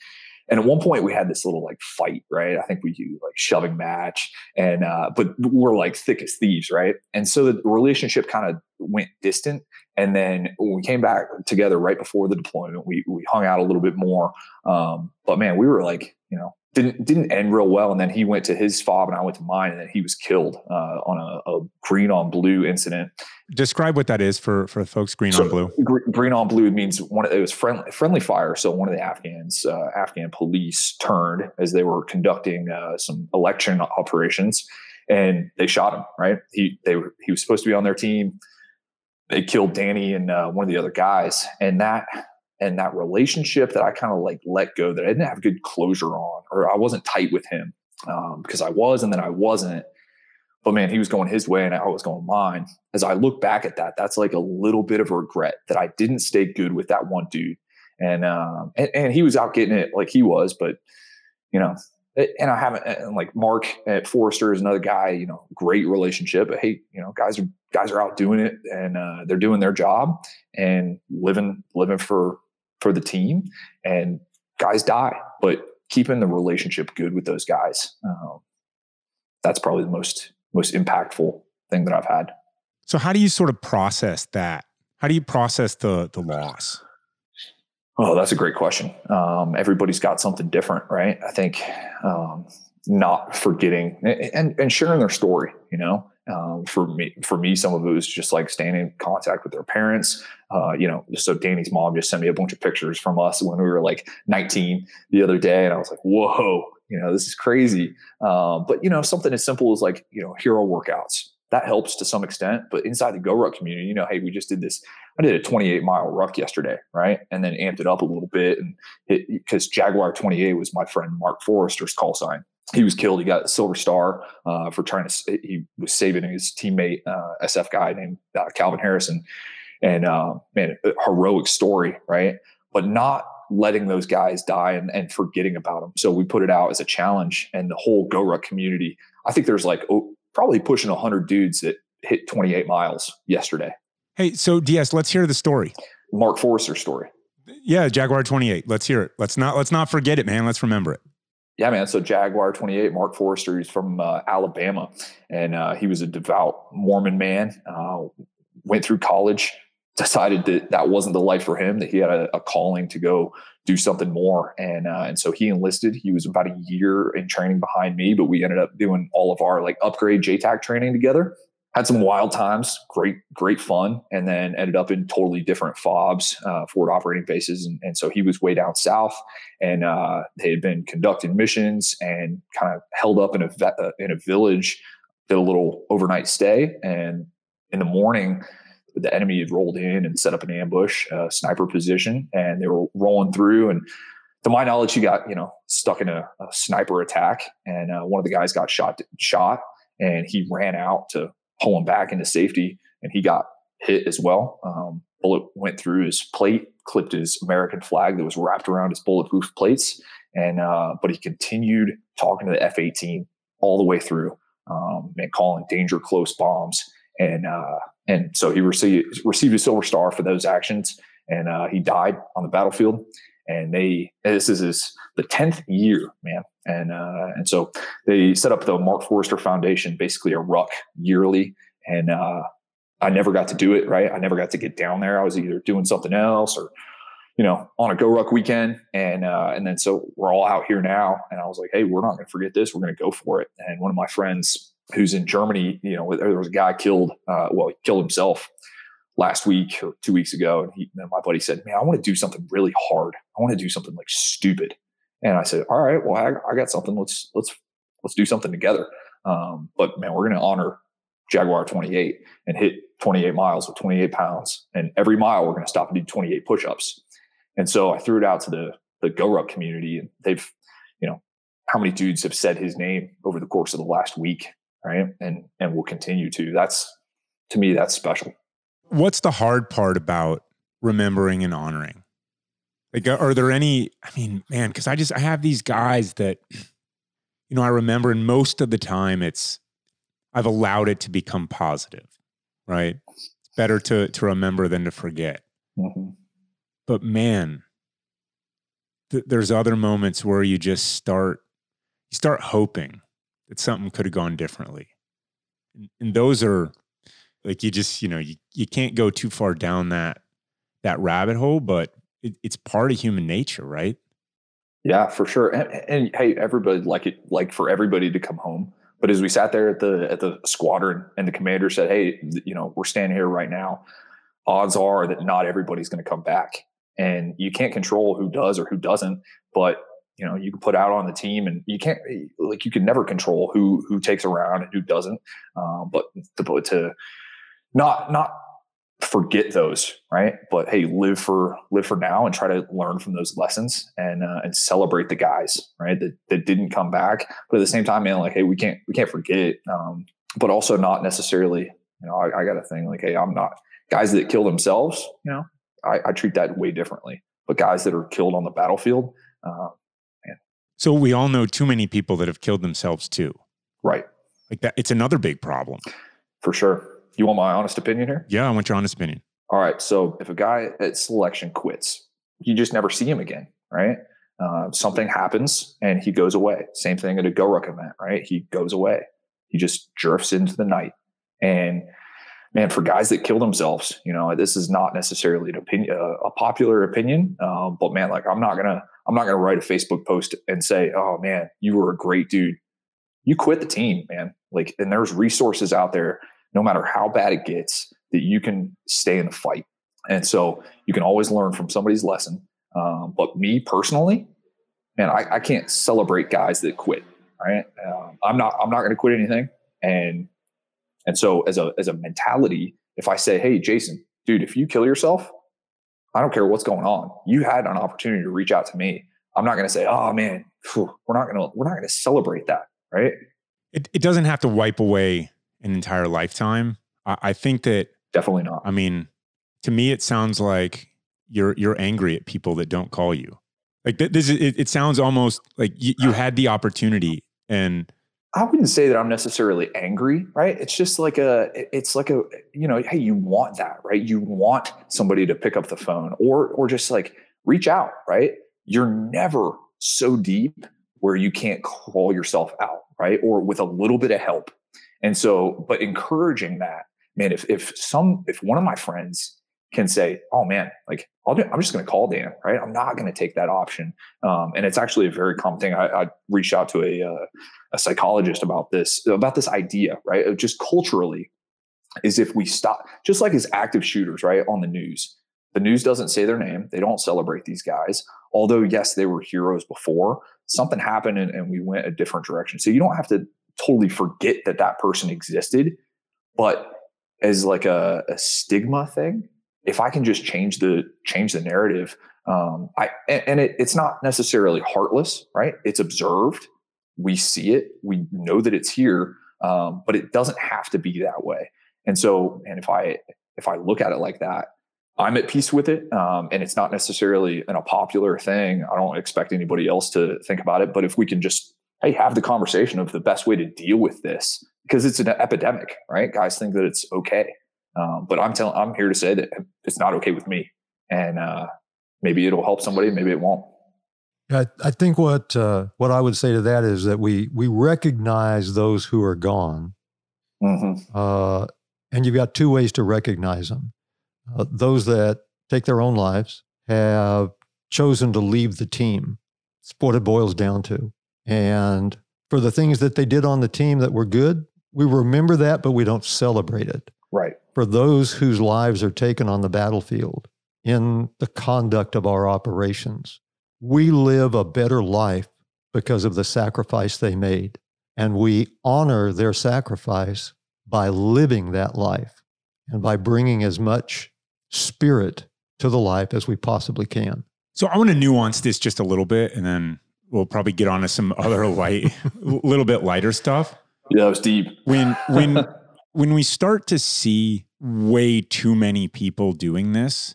And at one point we had this little like fight, right? I think we do like shoving match and, uh, but we're like thick as thieves, right? And so the relationship kind of went distant. And then when we came back together right before the deployment, we, we hung out a little bit more. Um, but man, we were like, you know, didn't didn't end real well. And then he went to his fob and I went to mine, and then he was killed uh, on a, a, green on blue incident. Describe what that is for for folks. Green so, on blue. green on blue means one. Of, It was friendly friendly fire. So one of the Afghans, uh, Afghan police, turned as they were conducting uh, some election operations, and they shot him. Right. He they were he was supposed to be on their team. They killed Danny and uh, one of the other guys, and that and that relationship that I kind of like let go that I didn't have good closure on, or I wasn't tight with him um, because I was and then I wasn't. But man, he was going his way and I was going mine. As I look back at that, that's like a little bit of regret that I didn't stay good with that one dude. And um, and, and he was out getting it like he was, but you know, and I haven't and like Mark at Forrester is another guy, you know, great relationship. But hey, you know, guys are guys are out doing it and uh, they're doing their job and living living for for the team and guys die. But keeping the relationship good with those guys um, that's probably the most most impactful thing that i've had. So how do you sort of process that? How do you process the the loss? Oh that's a great question. Um, everybody's got something different right? I think um, not forgetting and, and sharing their story you know um, for me, for me, some of it was just like staying in contact with their parents. Uh, you know, so Danny's mom just sent me a bunch of pictures from us when we were like 19 the other day, and I was like, "Whoa, you know, this is crazy." Um, but you know, something as simple as like you know hero workouts that helps to some extent. But inside the Go Ruck community, you know, hey, we just did this. I did a 28 mile ruck yesterday, right? And then amped it up a little bit, and because Jaguar 28 was my friend Mark Forrester's call sign he was killed. He got a silver star uh, for trying to. He was saving his teammate, uh, SF guy named uh, Calvin Harrison, and uh, man, heroic story, right? But not letting those guys die and, and forgetting about them. So we put it out as a challenge, and the whole Go Ruck community. I think there's like oh, probably pushing hundred dudes that hit 28 miles yesterday. Hey, so DS, let's hear the story. Mark Forrester story. Yeah, Jaguar 28. Let's hear it. Let's not let's not forget it, man. Let's remember it yeah, man. So Jaguar 28, Mark Forrester, he's from uh, Alabama, and uh, he was a devout Mormon man. Uh, went through college, decided that that wasn't the life for him. That he had a, a calling to go do something more, and uh, and so he enlisted. He was about a year in training behind me, but we ended up doing all of our like upgrade JTAC training together had some wild times, great, great fun, and then ended up in totally different FOBs, uh, forward operating bases. And, and, so he was way down south, and uh, they had been conducting missions and kind of held up in a uh, in a village, did a little overnight stay, and in the morning, the enemy had rolled in and set up an ambush, uh, sniper position, and they were rolling through and. To my knowledge, he got you know stuck in a, a sniper attack, and uh, one of the guys got shot. Shot, and he ran out to pull him back into safety, and he got hit as well. Um, bullet went through his plate, clipped his American flag that was wrapped around his bulletproof plates, and uh, but he continued talking to the F-18 all the way through, um, and calling danger close bombs, and uh, and so he received received a Silver Star for those actions, and uh, he died on the battlefield. And they this is the tenth year, man, and uh, and so they set up the Mark Forrester Foundation, basically a ruck yearly. And uh, I never got to do it. Right, I never got to get down there. I was either doing something else or you know on a Go Ruck weekend. And uh, and then so we're all out here now. And I was like, hey, we're not going to forget this. We're going to go for it. And one of my friends who's in Germany, you know, there was a guy killed. Uh, well, he killed himself last week or two weeks ago, and, he, my buddy said, "Man, I want to do something really hard. I want to do something like stupid." And I said, all right, well, I, I got something. Let's, let's, let's do something together. Um, but man, we're going to honor Jaguar 28 and hit 28 miles with 28 pounds. And every mile we're going to stop and do 28 push-ups. And so I threw it out to the, the Go Ruck community and they've, you know, how many dudes have said his name over the course of the last week. Right. And, and will continue to, that's, to me, that's special. What's the hard part about remembering and honoring? Like, are there any? I mean, man, because I just I have these guys that, you know, I remember, and most of the time it's I've allowed it to become positive, right? It's better to to remember than to forget. Mm-hmm. But man, th- there's other moments where you just start you start hoping that something could have gone differently. And, and those are like you just, you know, you, you can't go too far down that that rabbit hole, but it, it's part of human nature, right? Yeah, for sure. And, and hey, everybody like it like for everybody to come home. But as we sat there at the at the squadron and the commander said, "Hey, you know, we're standing here right now. Odds are that not everybody's going to come back, and you can't control who does or who doesn't. But you know, you can put out on the team, and you can't like you can never control who who takes around and who doesn't. Um, but to, to not not forget those, right? But hey, live for live for now and try to learn from those lessons and uh, and celebrate the guys, right? That that didn't come back, but at the same time, man, like hey, we can't we can't forget it, um, but also not necessarily, you know, I, I got a thing like hey, I'm not guys that kill themselves, you know, I, I treat that way differently. But guys that are killed on the battlefield, uh, man. So we all know too many people that have killed themselves too, right? Like that, it's another big problem for sure. You want my honest opinion here? Yeah, I want your honest opinion. All right. So if a guy at selection quits, you just never see him again, right? Uh, something happens and he goes away. Same thing at a GORUCK event, right? He goes away. He just drifts into the night. And man, for guys that kill themselves, you know, this is not necessarily an opinion, uh, a popular opinion, um, but man, like I'm not gonna, I'm not gonna write a Facebook post and say, "Oh man, you were a great dude." You quit the team, man. Like, and there's resources out there no matter how bad it gets, that you can stay in the fight. And so you can always learn from somebody's lesson. Um, but me personally, man, I, I, can't celebrate guys that quit. Right? Um, I'm not. I'm not going to quit anything. And and so as a as a mentality, if I say, hey, Jason, dude, if you kill yourself, I don't care what's going on. You had an opportunity to reach out to me. I'm not going to say, oh man, we're not going to we're not going to celebrate that, right? It, it doesn't have to wipe away an entire lifetime. I, I think that definitely not. I mean, to me, it sounds like you're you're angry at people that don't call you. Like this, it, it sounds almost like you, you had the opportunity and. I wouldn't say that I'm necessarily angry, right? It's just like a, it's like a, you know, hey, you want that, right? You want somebody to pick up the phone or, or just like reach out, right? You're never so deep where you can't crawl yourself out, right? Or with a little bit of help, and so, but encouraging that, man, if if some if one of my friends can say, "Oh man, like I'll do, I'm just going to call Dan, right? I'm not going to take that option." Um, and it's actually a very common thing. I, I reached out to a uh, a psychologist about this about this idea, right? Just culturally, is if we stop, just like as active shooters, right, on the news. The news doesn't say their name. They don't celebrate these guys. Although, yes, they were heroes before. Something happened and, and we went a different direction. So you don't have to totally forget that that person existed. But as like a, a stigma thing, if I can just change the change the narrative, um, I and, and it, it's not necessarily heartless, right? It's observed. We see it. We know that it's here, um, but it doesn't have to be that way. And so, and if I if I look at it like that, I'm at peace with it. Um, and it's not necessarily an, a popular thing. I don't expect anybody else to think about it. But if we can just hey, have the conversation of the best way to deal with this because it's an epidemic, right? Guys think that it's okay, um, but I'm telling, I'm here to say that it's not okay with me, and uh, maybe it'll help somebody, maybe it won't. I, I think what uh, what I would say to that is that we we recognize those who are gone, mm-hmm. uh, and you've got two ways to recognize them: uh, those that take their own lives have chosen to leave the team. It's what it boils down to. And for the things that they did on the team that were good, we remember that, but we don't celebrate it. Right. For those whose lives are taken on the battlefield in the conduct of our operations, we live a better life because of the sacrifice they made. And we honor their sacrifice by living that life and by bringing as much spirit to the life as we possibly can. So I want to nuance this just a little bit and then we'll probably get on to some other light, little bit lighter stuff. Yeah, it was deep. When when when we start to see way too many people doing this,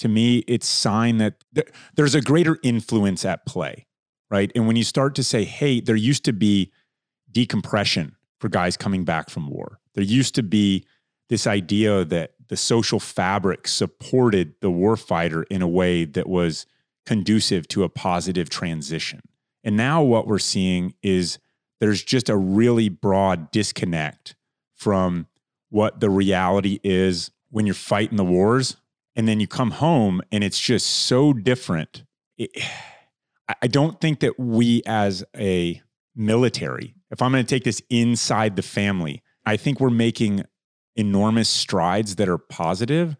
to me, it's sign that th- there's a greater influence at play, right? And when you start to say, "Hey, there used to be decompression for guys coming back from war. There used to be this idea that the social fabric supported the warfighter in a way that was conducive to a positive transition. And now what we're seeing is there's just a really broad disconnect from what the reality is when you're fighting the wars and then you come home and it's just so different. It, I don't think that we as a military, if I'm going to take this inside the family, I think we're making enormous strides that are positive,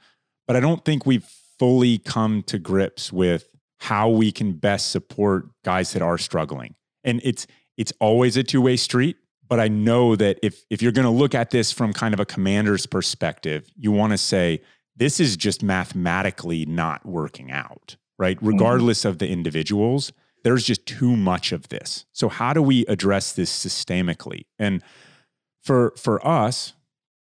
but I don't think we've fully come to grips with how we can best support guys that are struggling. And it's it's always a two-way street, but I know that if if you're going to look at this from kind of a commander's perspective, you want to say this is just mathematically not working out, right? Mm-hmm. Regardless of the individuals, there's just too much of this. So how do we address this systemically? And for for us,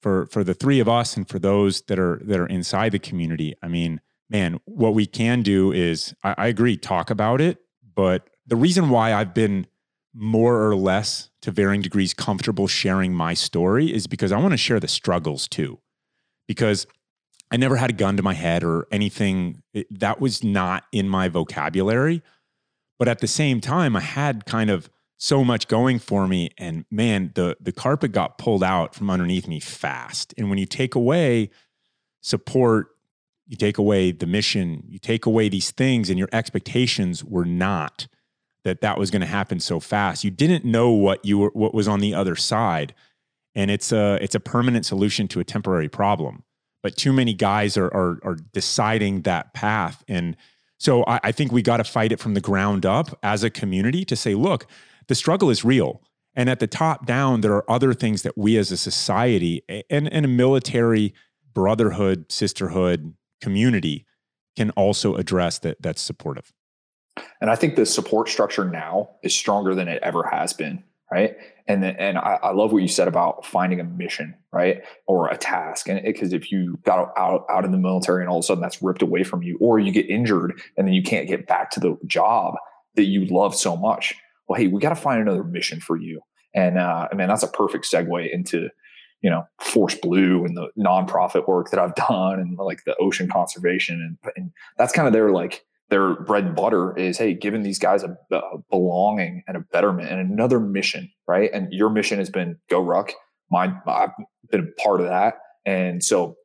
for for the three of us and for those that are that are inside the community, I mean, man, what we can do is I, I agree, talk about it. But the reason why I've been more or less to varying degrees comfortable sharing my story is because I want to share the struggles too. Because I never had a gun to my head or anything that was not in my vocabulary. But at the same time, I had kind of so much going for me and man the the carpet got pulled out from underneath me fast and when you take away support you take away the mission you take away these things and your expectations were not that that was going to happen so fast you didn't know what you were what was on the other side and it's a it's a permanent solution to a temporary problem but too many guys are are, are deciding that path and so I, I think we got to fight it from the ground up as a community to say look the struggle is real. And at the top down, there are other things that we as a society and, and a military brotherhood, sisterhood, community can also address that that's supportive. And I think the support structure now is stronger than it ever has been, right? And the, and I, I, love what you said about finding a mission, right, or a task. And because if you got out out in the military and all of a sudden that's ripped away from you, or you get injured and then you can't get back to the job that you love so much, well, hey, we got to find another mission for you. And uh, I mean, that's a perfect segue into, you know, Force Blue and the nonprofit work that I've done and like the ocean conservation. And, and that's kind of their like, their bread and butter is, hey, giving these guys a, a belonging and a betterment and another mission, right? And your mission has been go ruck. Mine, I've been a part of that. And so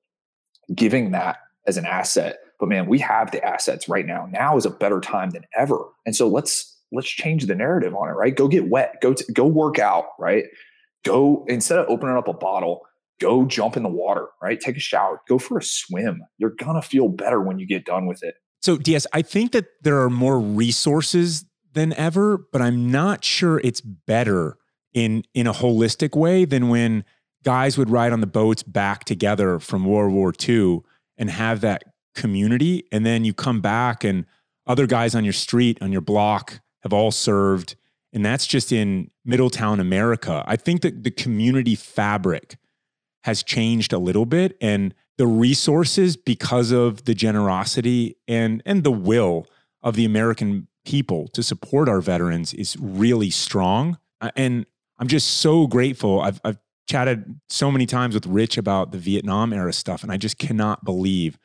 giving that as an asset, but man, we have the assets right now. Now is a better time than ever. And so let's let's change the narrative on it, right? Go get wet, go to, go work out, right? Go instead of opening up a bottle, go jump in the water, right? Take a shower, go for a swim. You're gonna feel better when you get done with it. So, DS, I think that there are more resources than ever, but I'm not sure it's better in in a holistic way than when guys would ride on the boats back together from World War II and have that community, and then you come back and other guys on your street, on your block, have all served. And that's just in Middletown, America. I think that the community fabric has changed a little bit and the resources because of the generosity and and the will of the American people to support our veterans is really strong. Uh, and I'm just so grateful. I've, I've chatted so many times with Rich about the Vietnam era stuff, and I just cannot believe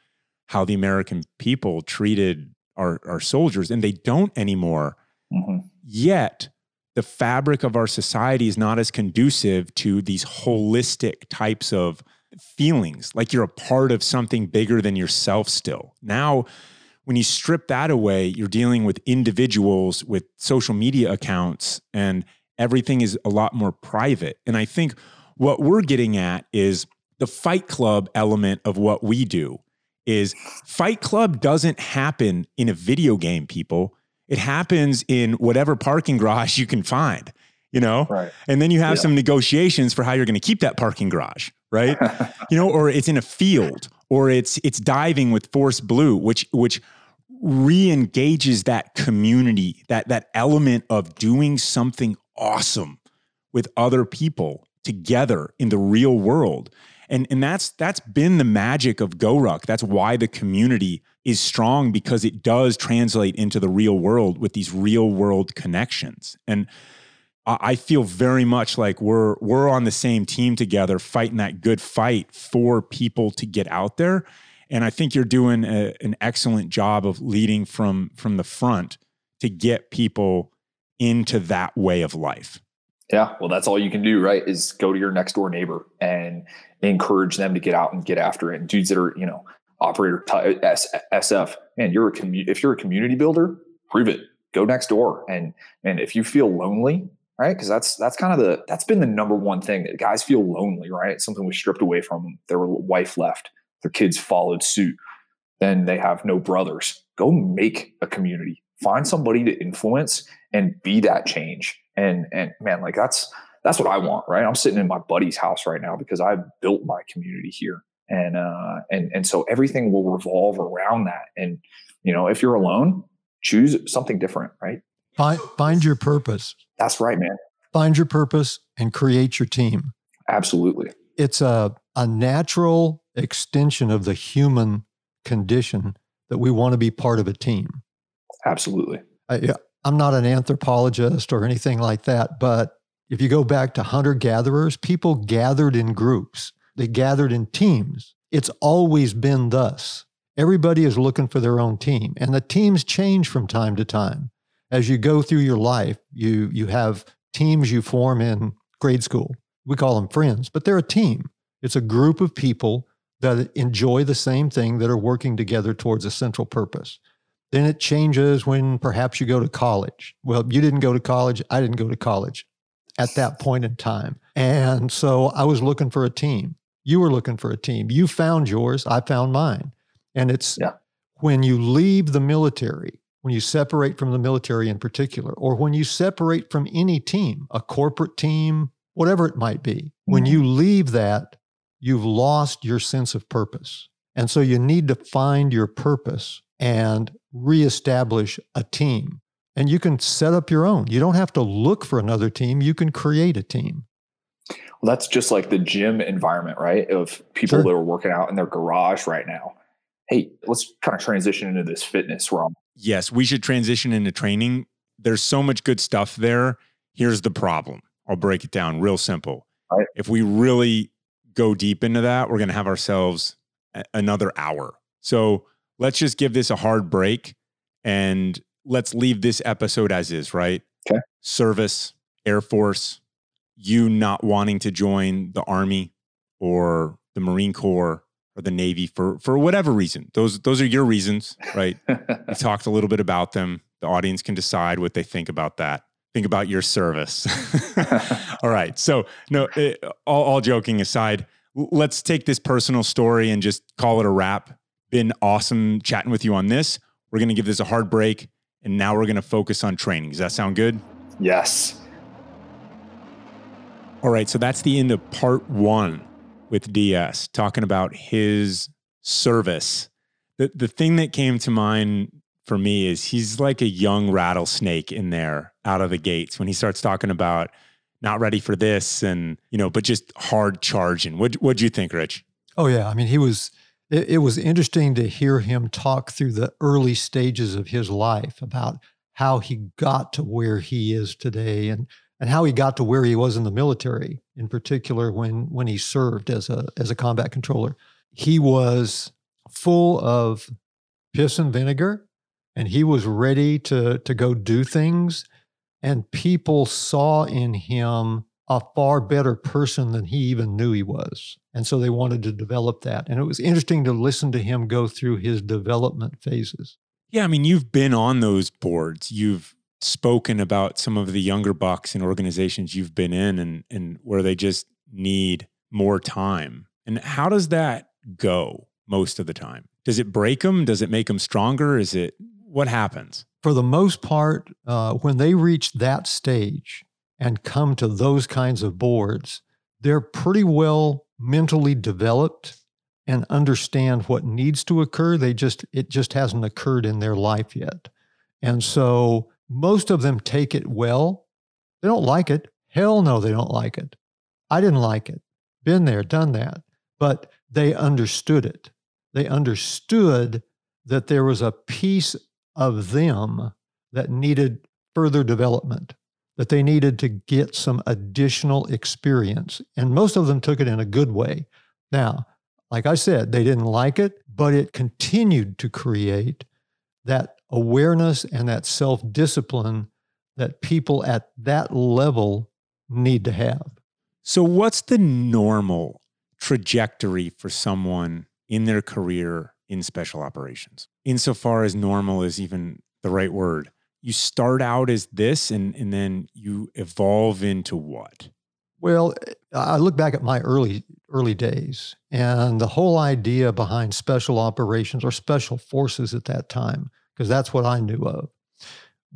how the American people treated our, our soldiers, and they don't anymore. Mm-hmm. Yet, the fabric of our society is not as conducive to these holistic types of feelings, like you're a part of something bigger than yourself still. Now, when you strip that away, you're dealing with individuals with social media accounts, and everything is a lot more private. And I think what we're getting at is the fight club element of what we do is fight club doesn't happen in a video game people it happens in whatever parking garage you can find, you know? Right. And then you have yeah. some negotiations for how you're going to keep that parking garage, right? you know, or it's in a field or it's it's diving with Force Blue, which which re-engages that community, that that element of doing something awesome with other people together in the real world. And and that's that's been the magic of GoRuck. That's why the community is strong because it does translate into the real world with these real world connections. And I feel very much like we're we're on the same team together, fighting that good fight for people to get out there. And I think you're doing a, an excellent job of leading from from the front to get people into that way of life. Yeah, well, that's all you can do, right? Is go to your next door neighbor and encourage them to get out and get after it. And dudes that are, you know, operator t- S- SF, man, you're a commu- if you're a community builder, prove it. Go next door, and and if you feel lonely, right? Because that's that's kind of the that's been the number one thing that guys feel lonely, right? Something was stripped away from them. Their wife left, their kids followed suit. Then they have no brothers. Go make a community. Find somebody to influence and be that change. And and man, like that's that's what I want, right? I'm sitting in my buddy's house right now because I built my community here. And uh and and so everything will revolve around that. And you know, if you're alone, choose something different, right? Find find your purpose. That's right, man. Find your purpose and create your team. Absolutely. It's a a natural extension of the human condition that we want to be part of a team. Absolutely. I, I'm not an anthropologist or anything like that, but if you go back to hunter gatherers, people gathered in groups, they gathered in teams. It's always been thus. Everybody is looking for their own team, and the teams change from time to time. As you go through your life, you, you have teams you form in grade school. We call them friends, but they're a team. It's a group of people that enjoy the same thing that are working together towards a central purpose. Then it changes when perhaps you go to college. Well, you didn't go to college. I didn't go to college at that point in time. And so I was looking for a team. You were looking for a team. You found yours. I found mine. And it's yeah. when you leave the military, when you separate from the military in particular, or when you separate from any team, a corporate team, whatever it might be, mm-hmm. when you leave that, you've lost your sense of purpose. And so you need to find your purpose and reestablish a team. And you can set up your own. You don't have to look for another team, you can create a team. Well, that's just like the gym environment, right? Of people sure. that are working out in their garage right now. Hey, let's kind of transition into this fitness realm. Yes, we should transition into training. There's so much good stuff there. Here's the problem. I'll break it down real simple. Right. If we really go deep into that, we're going to have ourselves another hour. So let's just give this a hard break and let's leave this episode as is, right? Okay. Service, Air Force, you not wanting to join the Army or the Marine Corps or the Navy for for whatever reason. Those those are your reasons, right? we talked a little bit about them. The audience can decide what they think about that. Think about your service. all right. So no, it, eh, all, all joking aside, let's take this personal story and just call it a wrap. Been awesome chatting with you on this. We're going to give this a hard break, and now we're going to focus on training. Does that sound good? Yes. All right. So that's the end of part one with DS, talking about his service. The, the thing that came to mind for me is he's like a young rattlesnake in there out of the gates when he starts talking about not ready for this and, you know, but just hard charging. What, what'd you think, Rich? Oh, yeah. I mean, he was it, it was interesting to hear him talk through the early stages of his life about how he got to where he is today and and how he got to where he was in the military in particular when when he served as a as a combat controller he was full of piss and vinegar and he was ready to to go do things and people saw in him a far better person than he even knew he was. And so they wanted to develop that. And it was interesting to listen to him go through his development phases. Yeah, I mean, you've been on those boards. You've spoken about some of the younger bucks and organizations you've been in and and where they just need more time. And how does that go most of the time? Does it break them? Does it make them stronger? Is it what happens? For the most part, uh, when they reach that stage, and come to those kinds of boards, they're pretty well mentally developed and understand what needs to occur. They just, it just hasn't occurred in their life yet. And so most of them take it well. They don't like it. Hell no, they don't like it. I didn't like it. Been there, done that. But they understood it. They understood that there was a piece of them that needed further development that they needed to get some additional experience. And most of them took it in a good way. Now, like I said, they didn't like it, but it continued to create that awareness and that self discipline that people at that level need to have. So, what's the normal trajectory for someone in their career in special operations? Insofar as normal is even the right word, you start out as this and, and then you evolve into what? Well, I look back at my early early days and the whole idea behind special operations or special forces at that time, because that's what I knew of,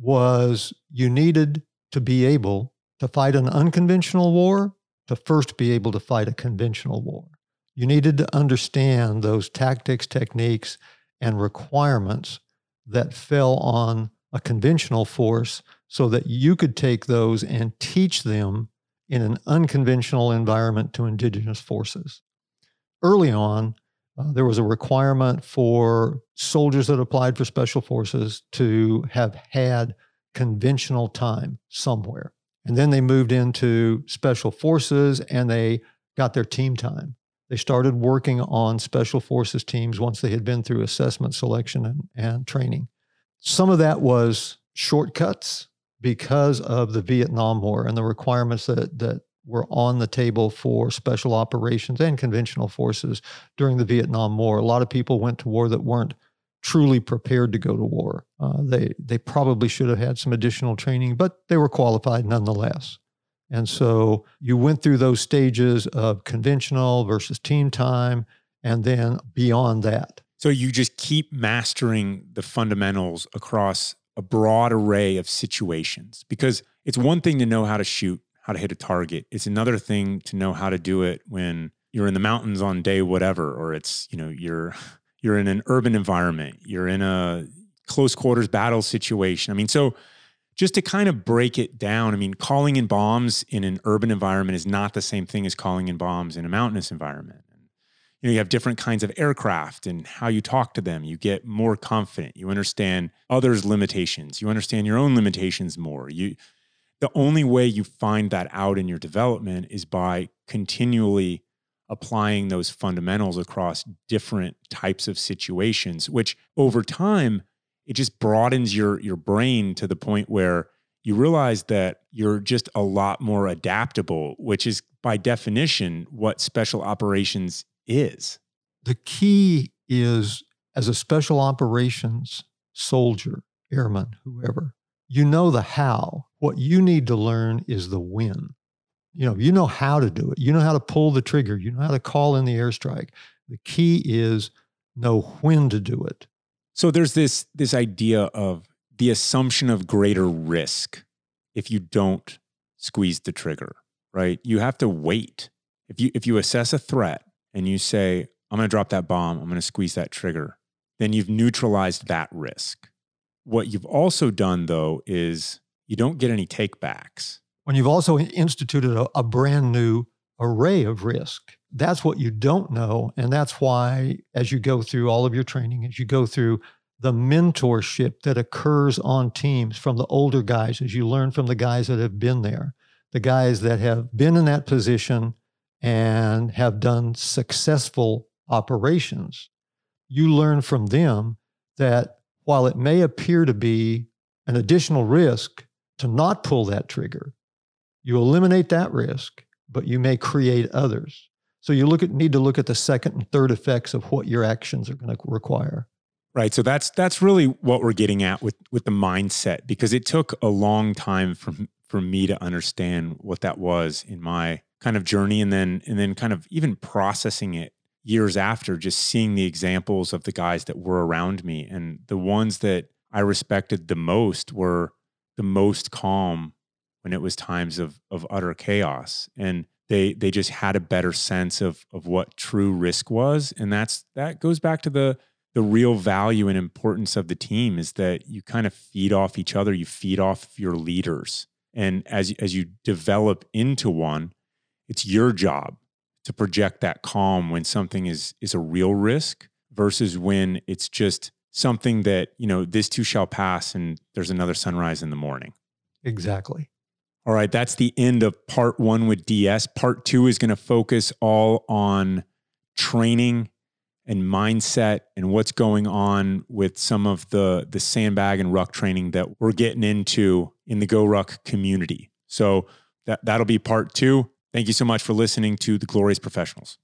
was you needed to be able to fight an unconventional war to first be able to fight a conventional war. You needed to understand those tactics, techniques, and requirements that fell on a conventional force so that you could take those and teach them in an unconventional environment to indigenous forces. Early on, uh, there was a requirement for soldiers that applied for special forces to have had conventional time somewhere. And then they moved into special forces and they got their team time. They started working on special forces teams once they had been through assessment, selection, and, and training. Some of that was shortcuts because of the Vietnam War and the requirements that, that were on the table for special operations and conventional forces during the Vietnam War. A lot of people went to war that weren't truly prepared to go to war. Uh, they they probably should have had some additional training, but they were qualified nonetheless. And so you went through those stages of conventional versus team time, and then beyond that. So you just keep mastering the fundamentals across a broad array of situations because it's one thing to know how to shoot, how to hit a target. It's another thing to know how to do it when you're in the mountains on day whatever or it's, you know, you're you're in an urban environment, you're in a close quarters battle situation. I mean, so just to kind of break it down, I mean, calling in bombs in an urban environment is not the same thing as calling in bombs in a mountainous environment. You know you have different kinds of aircraft and how you talk to them. You get more confident. You understand others limitations. You understand your own limitations more. You the only way you find that out in your development is by continually applying those fundamentals across different types of situations which over time it just broadens your your brain to the point where you realize that you're just a lot more adaptable which is by definition what special operations is? The key is as a special operations soldier, airman, whoever, you know the how. What you need to learn is the when. You know, you know how to do it. You know how to pull the trigger. You know how to call in the airstrike. The key is know when to do it. So there's this this idea of the assumption of greater risk if you don't squeeze the trigger, right? You have to wait. If you if you assess a threat and you say, I'm going to drop that bomb, I'm going to squeeze that trigger, then you've neutralized that risk. What you've also done, though, is you don't get any takebacks. When you've also instituted a, a brand new array of risk, that's what you don't know. And that's why, as you go through all of your training, as you go through the mentorship that occurs on teams from the older guys, as you learn from the guys that have been there, the guys that have been in that position and have done successful operations, you learn from them that while it may appear to be an additional risk to not pull that trigger, you eliminate that risk, but you may create others. So you look at need to look at the second and third effects of what your actions are going to require. Right. So that's that's really what we're getting at with with the mindset because it took a long time for for me to understand what that was in my kind of journey and then and then kind of even processing it years after just seeing the examples of the guys that were around me and the ones that I respected the most were the most calm when it was times of of utter chaos. And they they just had a better sense of of what true risk was. And that's that goes back to the the real value and importance of the team is that you kind of feed off each other. You feed off your leaders. And as as you develop into one it's your job to project that calm when something is is a real risk versus when it's just something that you know this too shall pass and there's another sunrise in the morning exactly all right that's the end of part one with ds part two is going to focus all on training and mindset and what's going on with some of the the sandbag and ruck training that we're getting into in the GORUCK community. So that that'll be part 2. Thank you so much for listening to the Glorious Professionals.